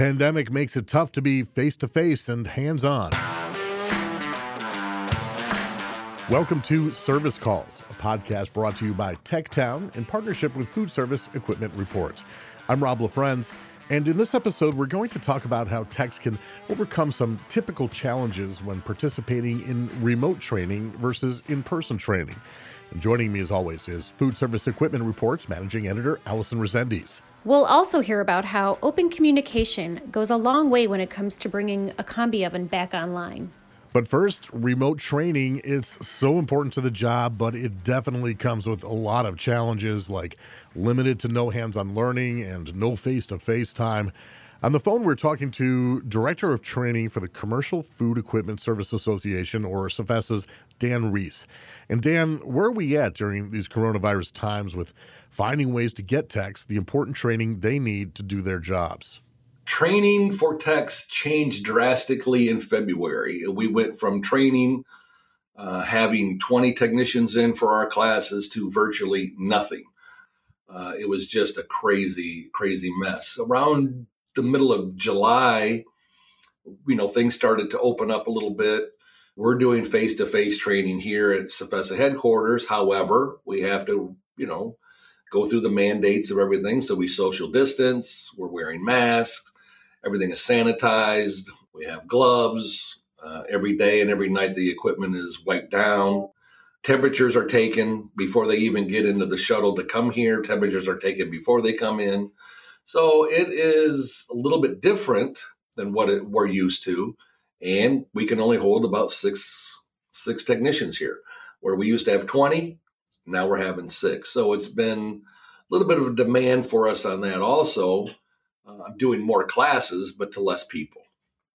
pandemic makes it tough to be face to face and hands on. Welcome to Service Calls, a podcast brought to you by TechTown in partnership with Food Service Equipment Reports. I'm Rob LaFrenz, and in this episode, we're going to talk about how techs can overcome some typical challenges when participating in remote training versus in person training. And joining me, as always, is Food Service Equipment Reports Managing Editor Allison Resendiz. We'll also hear about how open communication goes a long way when it comes to bringing a combi oven back online. But first, remote training is so important to the job, but it definitely comes with a lot of challenges like limited to no hands on learning and no face to face time. On the phone, we're talking to Director of Training for the Commercial Food Equipment Service Association, or CFESA's Dan Reese. And Dan, where are we at during these coronavirus times with finding ways to get techs the important training they need to do their jobs? training for techs changed drastically in February. We went from training, uh, having 20 technicians in for our classes, to virtually nothing. Uh, it was just a crazy, crazy mess. Around the middle of July, you know, things started to open up a little bit. We're doing face to face training here at CFESA headquarters. However, we have to, you know, go through the mandates of everything. So we social distance, we're wearing masks, Everything is sanitized. We have gloves. Uh, every day and every night, the equipment is wiped down. Temperatures are taken before they even get into the shuttle to come here. Temperatures are taken before they come in. So it is a little bit different than what it, we're used to. And we can only hold about six six technicians here, where we used to have 20. Now we're having six. So it's been a little bit of a demand for us on that also. Uh, I'm doing more classes, but to less people.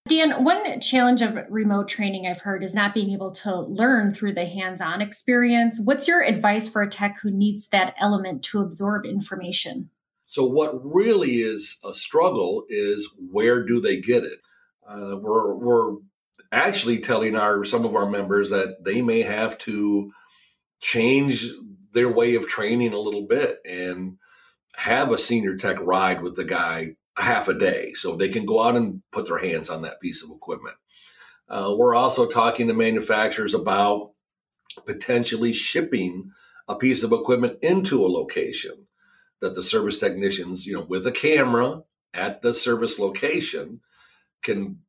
Dan, one challenge of remote training I've heard is not being able to learn through the hands on experience. What's your advice for a tech who needs that element to absorb information? So, what really is a struggle is where do they get it? Uh, we're, we're actually telling our some of our members that they may have to change their way of training a little bit and have a senior tech ride with the guy half a day so they can go out and put their hands on that piece of equipment. Uh, we're also talking to manufacturers about potentially shipping a piece of equipment into a location that the service technicians, you know, with a camera at the service location can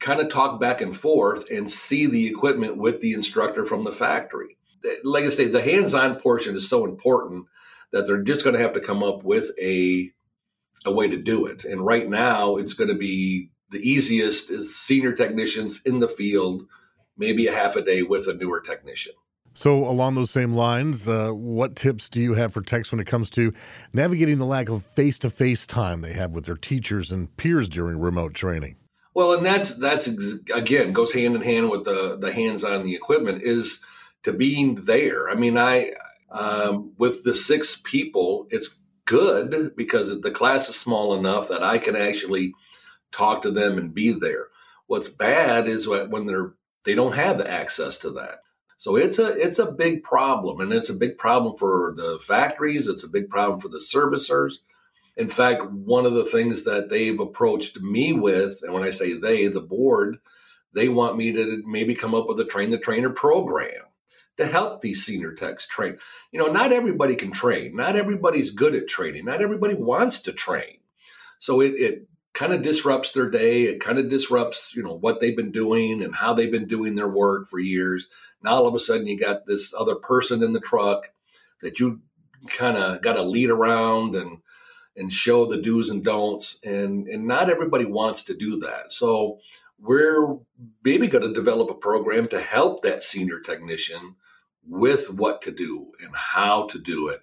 kind of talk back and forth and see the equipment with the instructor from the factory. Like I say, the hands on portion is so important that they're just going to have to come up with a a way to do it. And right now, it's going to be the easiest is senior technicians in the field, maybe a half a day with a newer technician. So, along those same lines, uh, what tips do you have for techs when it comes to navigating the lack of face to face time they have with their teachers and peers during remote training? Well, and that's that's again goes hand in hand with the the hands on the equipment is to being there. I mean, I um, with the six people, it's good because the class is small enough that I can actually talk to them and be there. What's bad is when they're they don't have the access to that. So it's a it's a big problem, and it's a big problem for the factories. It's a big problem for the servicers. In fact, one of the things that they've approached me with, and when I say they, the board, they want me to maybe come up with a train the trainer program to help these senior techs train. You know, not everybody can train. Not everybody's good at training. Not everybody wants to train. So it, it kind of disrupts their day. It kind of disrupts, you know, what they've been doing and how they've been doing their work for years. Now all of a sudden you got this other person in the truck that you kind of got to lead around and and show the do's and don'ts and and not everybody wants to do that. So we're maybe going to develop a program to help that senior technician with what to do and how to do it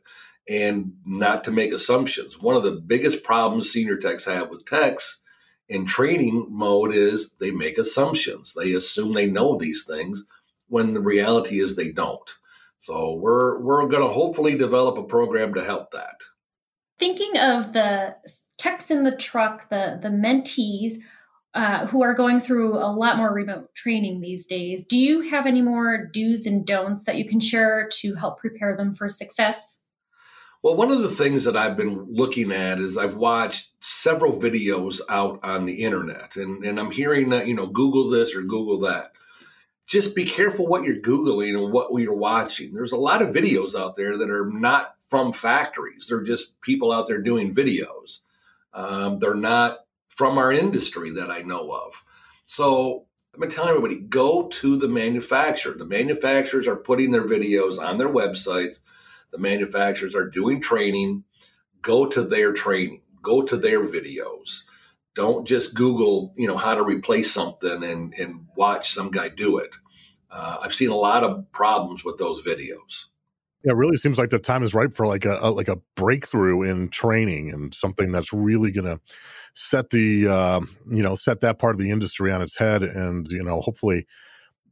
and not to make assumptions. One of the biggest problems senior techs have with techs in training mode is they make assumptions. They assume they know these things when the reality is they don't. So we're we're going to hopefully develop a program to help that. Thinking of the techs in the truck, the the mentees, uh, who are going through a lot more remote training these days. Do you have any more do's and don'ts that you can share to help prepare them for success? Well, one of the things that I've been looking at is I've watched several videos out on the internet, and, and I'm hearing that, you know, Google this or Google that. Just be careful what you're Googling and what you're watching. There's a lot of videos out there that are not from factories, they're just people out there doing videos. Um, they're not from our industry that I know of. So I've been telling everybody go to the manufacturer. The manufacturers are putting their videos on their websites the manufacturers are doing training. Go to their training, go to their videos. Don't just Google, you know, how to replace something and, and watch some guy do it. Uh, I've seen a lot of problems with those videos. Yeah, it really seems like the time is right for like a, a like a breakthrough in training and something that's really going to set the uh, you know set that part of the industry on its head and you know hopefully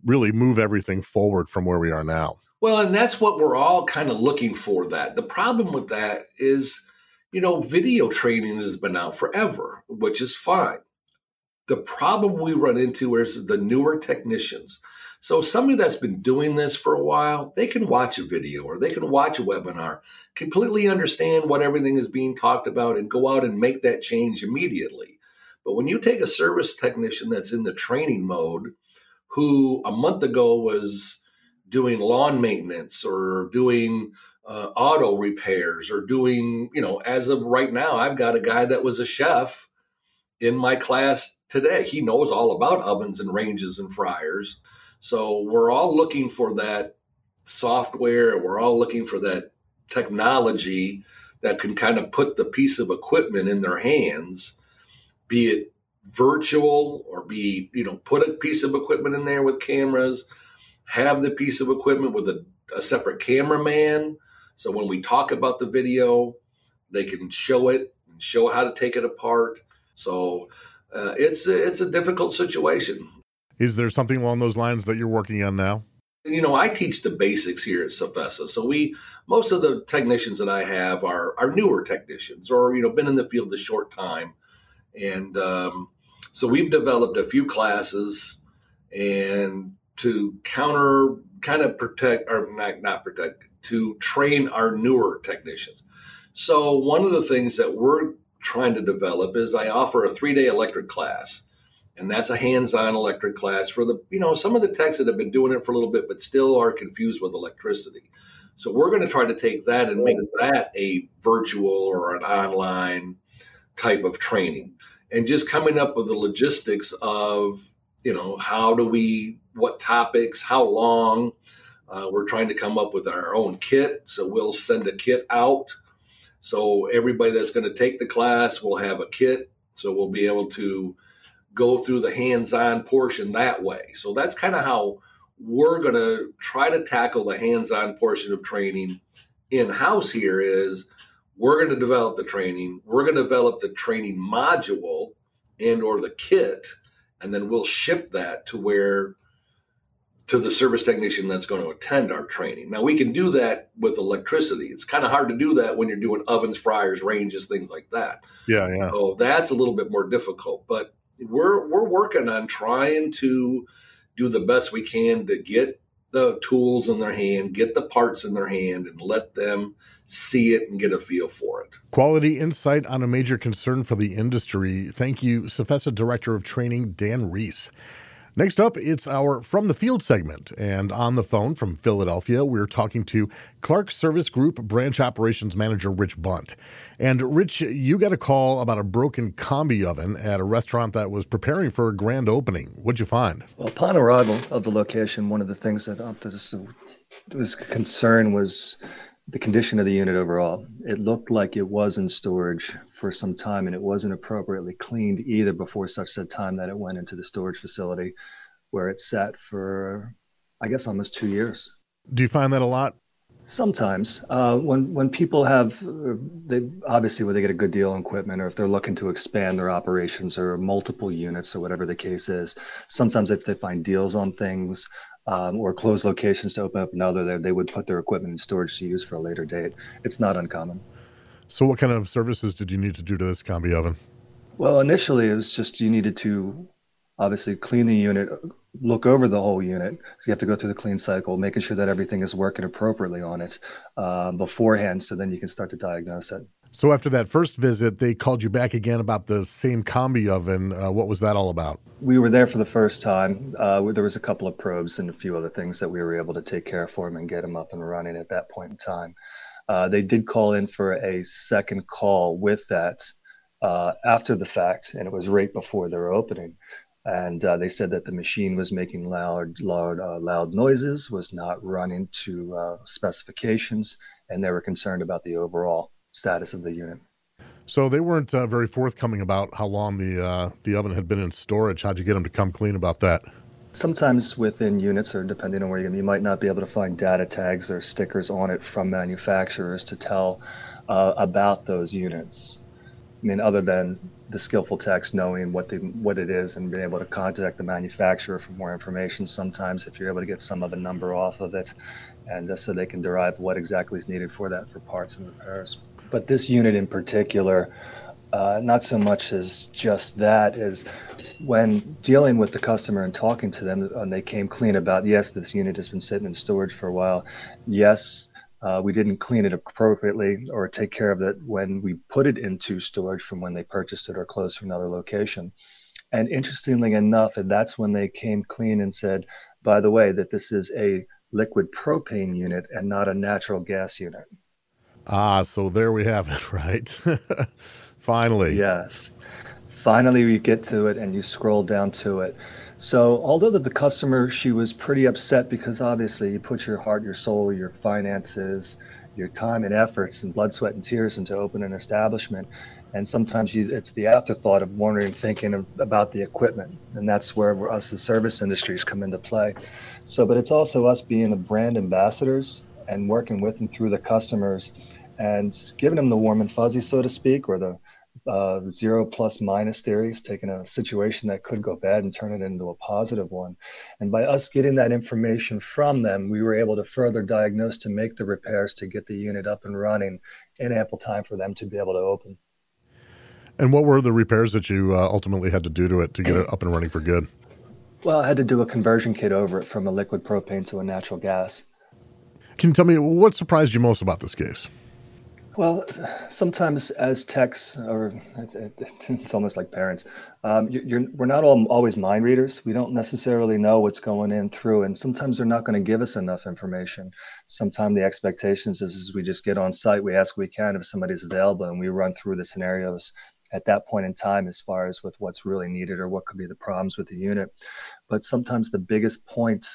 really move everything forward from where we are now. Well, and that's what we're all kind of looking for that. The problem with that is, you know, video training has been out forever, which is fine. The problem we run into is the newer technicians. So somebody that's been doing this for a while, they can watch a video or they can watch a webinar, completely understand what everything is being talked about and go out and make that change immediately. But when you take a service technician that's in the training mode, who a month ago was doing lawn maintenance or doing uh, auto repairs or doing, you know, as of right now, I've got a guy that was a chef in my class today. He knows all about ovens and ranges and fryers. So we're all looking for that software. We're all looking for that technology that can kind of put the piece of equipment in their hands, be it virtual or be, you know, put a piece of equipment in there with cameras have the piece of equipment with a, a separate cameraman. So when we talk about the video, they can show it and show how to take it apart. So uh, it's a, it's a difficult situation. Is there something along those lines that you're working on now? You know, I teach the basics here at CFESA. So we most of the technicians that I have are are newer technicians or you know been in the field a short time, and um, so we've developed a few classes and to counter, kind of protect, or not, not protect, to train our newer technicians. So, one of the things that we're trying to develop is I offer a three day electric class. And that's a hands on electric class for the, you know, some of the techs that have been doing it for a little bit, but still are confused with electricity. So, we're going to try to take that and make that a virtual or an online type of training and just coming up with the logistics of you know, how do we, what topics, how long. Uh, we're trying to come up with our own kit. So we'll send a kit out. So everybody that's going to take the class will have a kit. So we'll be able to go through the hands on portion that way. So that's kind of how we're going to try to tackle the hands on portion of training in house here is we're going to develop the training we're going to develop the training module and or the kit and then we'll ship that to where to the service technician that's going to attend our training. Now we can do that with electricity. It's kind of hard to do that when you're doing ovens, fryers, ranges, things like that. Yeah, yeah. So that's a little bit more difficult, but we're we're working on trying to do the best we can to get the tools in their hand, get the parts in their hand, and let them see it and get a feel for it. Quality insight on a major concern for the industry. Thank you, CFESA Director of Training, Dan Reese. Next up, it's our From the Field segment. And on the phone from Philadelphia, we're talking to Clark Service Group Branch Operations Manager Rich Bunt. And Rich, you got a call about a broken combi oven at a restaurant that was preparing for a grand opening. What'd you find? Well, upon arrival of the location, one of the things that was concern was the condition of the unit overall. It looked like it was in storage for some time and it wasn't appropriately cleaned either before such a time that it went into the storage facility where it sat for, I guess, almost two years. Do you find that a lot? Sometimes, uh, when when people have, they obviously when they get a good deal on equipment, or if they're looking to expand their operations or multiple units or whatever the case is, sometimes if they find deals on things, um, or close locations to open up another, they, they would put their equipment in storage to use for a later date. It's not uncommon. So, what kind of services did you need to do to this combi oven? Well, initially, it was just you needed to obviously clean the unit, look over the whole unit. So you have to go through the clean cycle, making sure that everything is working appropriately on it uh, beforehand, so then you can start to diagnose it. So after that first visit, they called you back again about the same combi oven. Uh, what was that all about? We were there for the first time. Uh, there was a couple of probes and a few other things that we were able to take care of for them and get them up and running at that point in time. Uh, they did call in for a second call with that uh, after the fact, and it was right before their opening. And uh, they said that the machine was making loud, loud, uh, loud noises, was not running to specifications, and they were concerned about the overall status of the unit. So they weren't uh, very forthcoming about how long the uh, the oven had been in storage. How'd you get them to come clean about that? Sometimes within units, or depending on where you're going, you might not be able to find data tags or stickers on it from manufacturers to tell uh, about those units. I mean, other than the skillful techs knowing what the what it is and being able to contact the manufacturer for more information. Sometimes, if you're able to get some of the number off of it, and just so they can derive what exactly is needed for that for parts and repairs. But this unit in particular, uh, not so much as just that, is when dealing with the customer and talking to them, and they came clean about, yes, this unit has been sitting in storage for a while. Yes, uh, we didn't clean it appropriately or take care of it when we put it into storage from when they purchased it or closed from another location. And interestingly enough, and that's when they came clean and said, by the way, that this is a liquid propane unit and not a natural gas unit. Ah, so there we have it, right? Finally. Yes. Finally, we get to it and you scroll down to it. So, although the customer, she was pretty upset because obviously you put your heart, your soul, your finances, your time and efforts and blood, sweat, and tears into opening an establishment. And sometimes you, it's the afterthought of wondering, thinking of, about the equipment. And that's where us as service industries come into play. So, but it's also us being the brand ambassadors and working with and through the customers and giving them the warm and fuzzy, so to speak, or the uh, zero plus minus theories, taking a situation that could go bad and turn it into a positive one. And by us getting that information from them, we were able to further diagnose to make the repairs to get the unit up and running in ample time for them to be able to open. And what were the repairs that you uh, ultimately had to do to it to get it up and running for good? Well, I had to do a conversion kit over it from a liquid propane to a natural gas. Can you tell me what surprised you most about this case? Well, sometimes as techs, or it's almost like parents, um, we're not all, always mind readers. We don't necessarily know what's going in through, and sometimes they're not going to give us enough information. Sometimes the expectations is, is we just get on site, we ask we can if somebody's available, and we run through the scenarios at that point in time as far as with what's really needed or what could be the problems with the unit. But sometimes the biggest point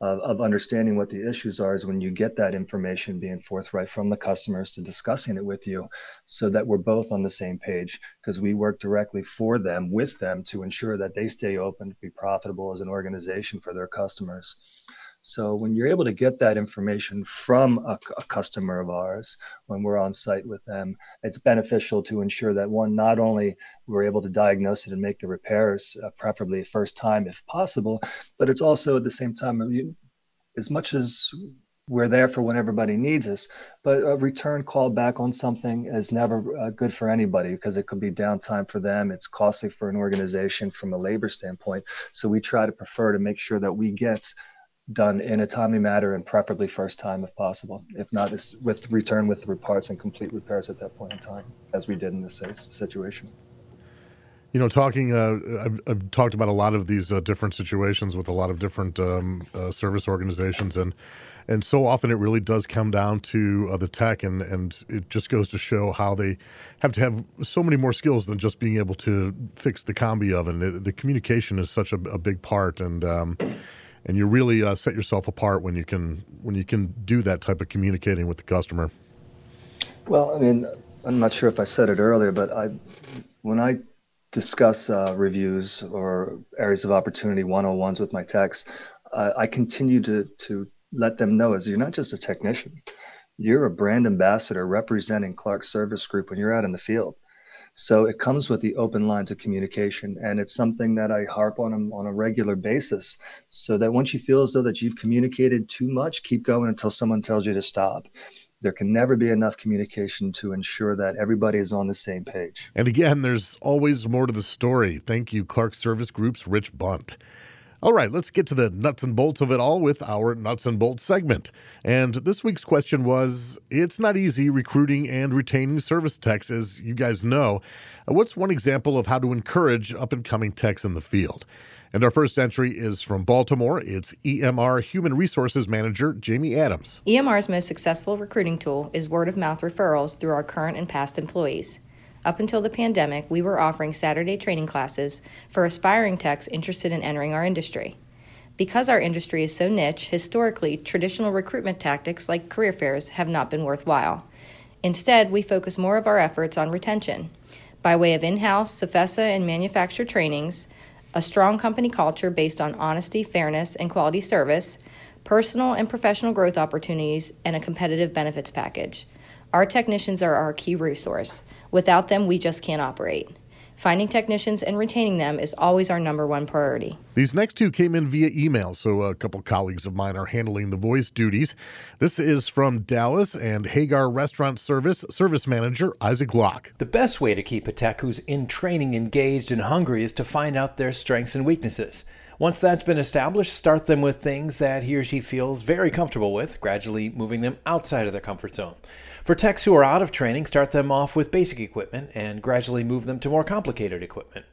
of, of understanding what the issues are is when you get that information being forthright from the customers to discussing it with you so that we're both on the same page because we work directly for them with them to ensure that they stay open to be profitable as an organization for their customers so when you're able to get that information from a, a, customer of ours when we're on site with them, it's beneficial to ensure that one, not only we're able to diagnose it and make the repairs, uh, preferably first time if possible, but it's also at the same time, you, as much as we're there for when everybody needs us, but a return call back on something is never uh, good for anybody because it could be downtime for them. It's costly for an organization from a labor standpoint. So we try to prefer to make sure that we get done in a timely manner and preferably first time if possible. If not, it's with return with the parts and complete repairs at that point in time, as we did in this situation. You know, talking, uh, I've, I've, talked about a lot of these uh, different situations with a lot of different um, uh, service organizations, and and so often it really does come down to uh, the tech, and and it just goes to show how they have to have so many more skills than just being able to fix the combi oven. It, the communication is such a, a big part, and um, and you really uh, set yourself apart when you can when you can do that type of communicating with the customer. Well, I mean, I'm not sure if I said it earlier, but I when I discuss uh, reviews or areas of opportunity 101s with my techs, uh, I continue to to let them know is you're not just a technician, you're a brand ambassador representing Clark Service Group when you're out in the field. So it comes with the open lines of communication, and it's something that I harp on them on a regular basis, so that once you feel as though that you've communicated too much, keep going until someone tells you to stop. There can never be enough communication to ensure that everybody is on the same page. And again, there's always more to the story. Thank you, Clark Service Group's Rich Bunt. All right, let's get to the nuts and bolts of it all with our nuts and bolts segment. And this week's question was It's not easy recruiting and retaining service techs, as you guys know. Uh, what's one example of how to encourage up and coming techs in the field? And our first entry is from Baltimore. It's EMR Human Resources Manager Jamie Adams. EMR's most successful recruiting tool is word of mouth referrals through our current and past employees. Up until the pandemic, we were offering Saturday training classes for aspiring techs interested in entering our industry. Because our industry is so niche, historically, traditional recruitment tactics like career fairs have not been worthwhile. Instead, we focus more of our efforts on retention. By way of in house, CFESA, and manufacturer trainings, a strong company culture based on honesty, fairness, and quality service, personal and professional growth opportunities, and a competitive benefits package. Our technicians are our key resource. Without them, we just can't operate. Finding technicians and retaining them is always our number one priority. These next two came in via email, so a couple colleagues of mine are handling the voice duties. This is from Dallas and Hagar Restaurant Service Service Manager Isaac Locke. The best way to keep a tech who's in training engaged and hungry is to find out their strengths and weaknesses. Once that's been established, start them with things that he or she feels very comfortable with, gradually moving them outside of their comfort zone. For techs who are out of training, start them off with basic equipment and gradually move them to more complicated equipment.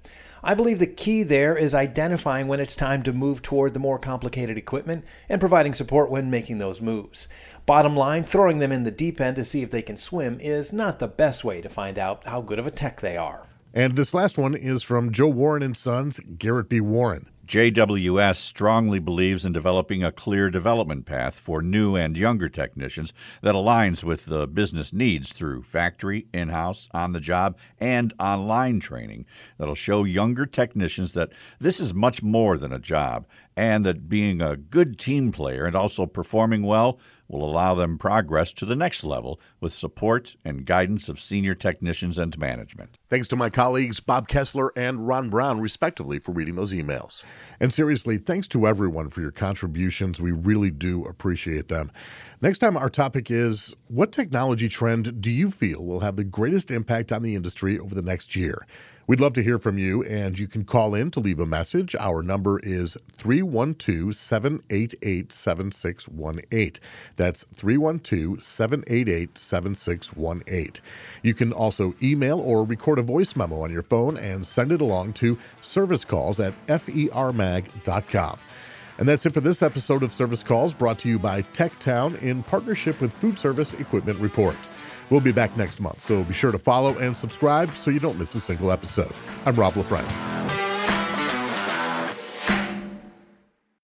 I believe the key there is identifying when it's time to move toward the more complicated equipment and providing support when making those moves. Bottom line, throwing them in the deep end to see if they can swim is not the best way to find out how good of a tech they are. And this last one is from Joe Warren and Sons, Garrett B. Warren. JWS strongly believes in developing a clear development path for new and younger technicians that aligns with the business needs through factory, in house, on the job, and online training that'll show younger technicians that this is much more than a job and that being a good team player and also performing well will allow them progress to the next level with support and guidance of senior technicians and management. Thanks to my colleagues Bob Kessler and Ron Brown, respectively, for reading those emails. And seriously, thanks to everyone for your contributions. We really do appreciate them. Next time, our topic is What technology trend do you feel will have the greatest impact on the industry over the next year? We'd love to hear from you, and you can call in to leave a message. Our number is 312 788 7618. That's 312 788 7618. You can also email or record a voice memo on your phone and send it along to servicecalls at fermag.com. And that's it for this episode of Service Calls brought to you by TechTown in partnership with Food Service Equipment Report. We'll be back next month, so be sure to follow and subscribe so you don't miss a single episode. I'm Rob LaFrance.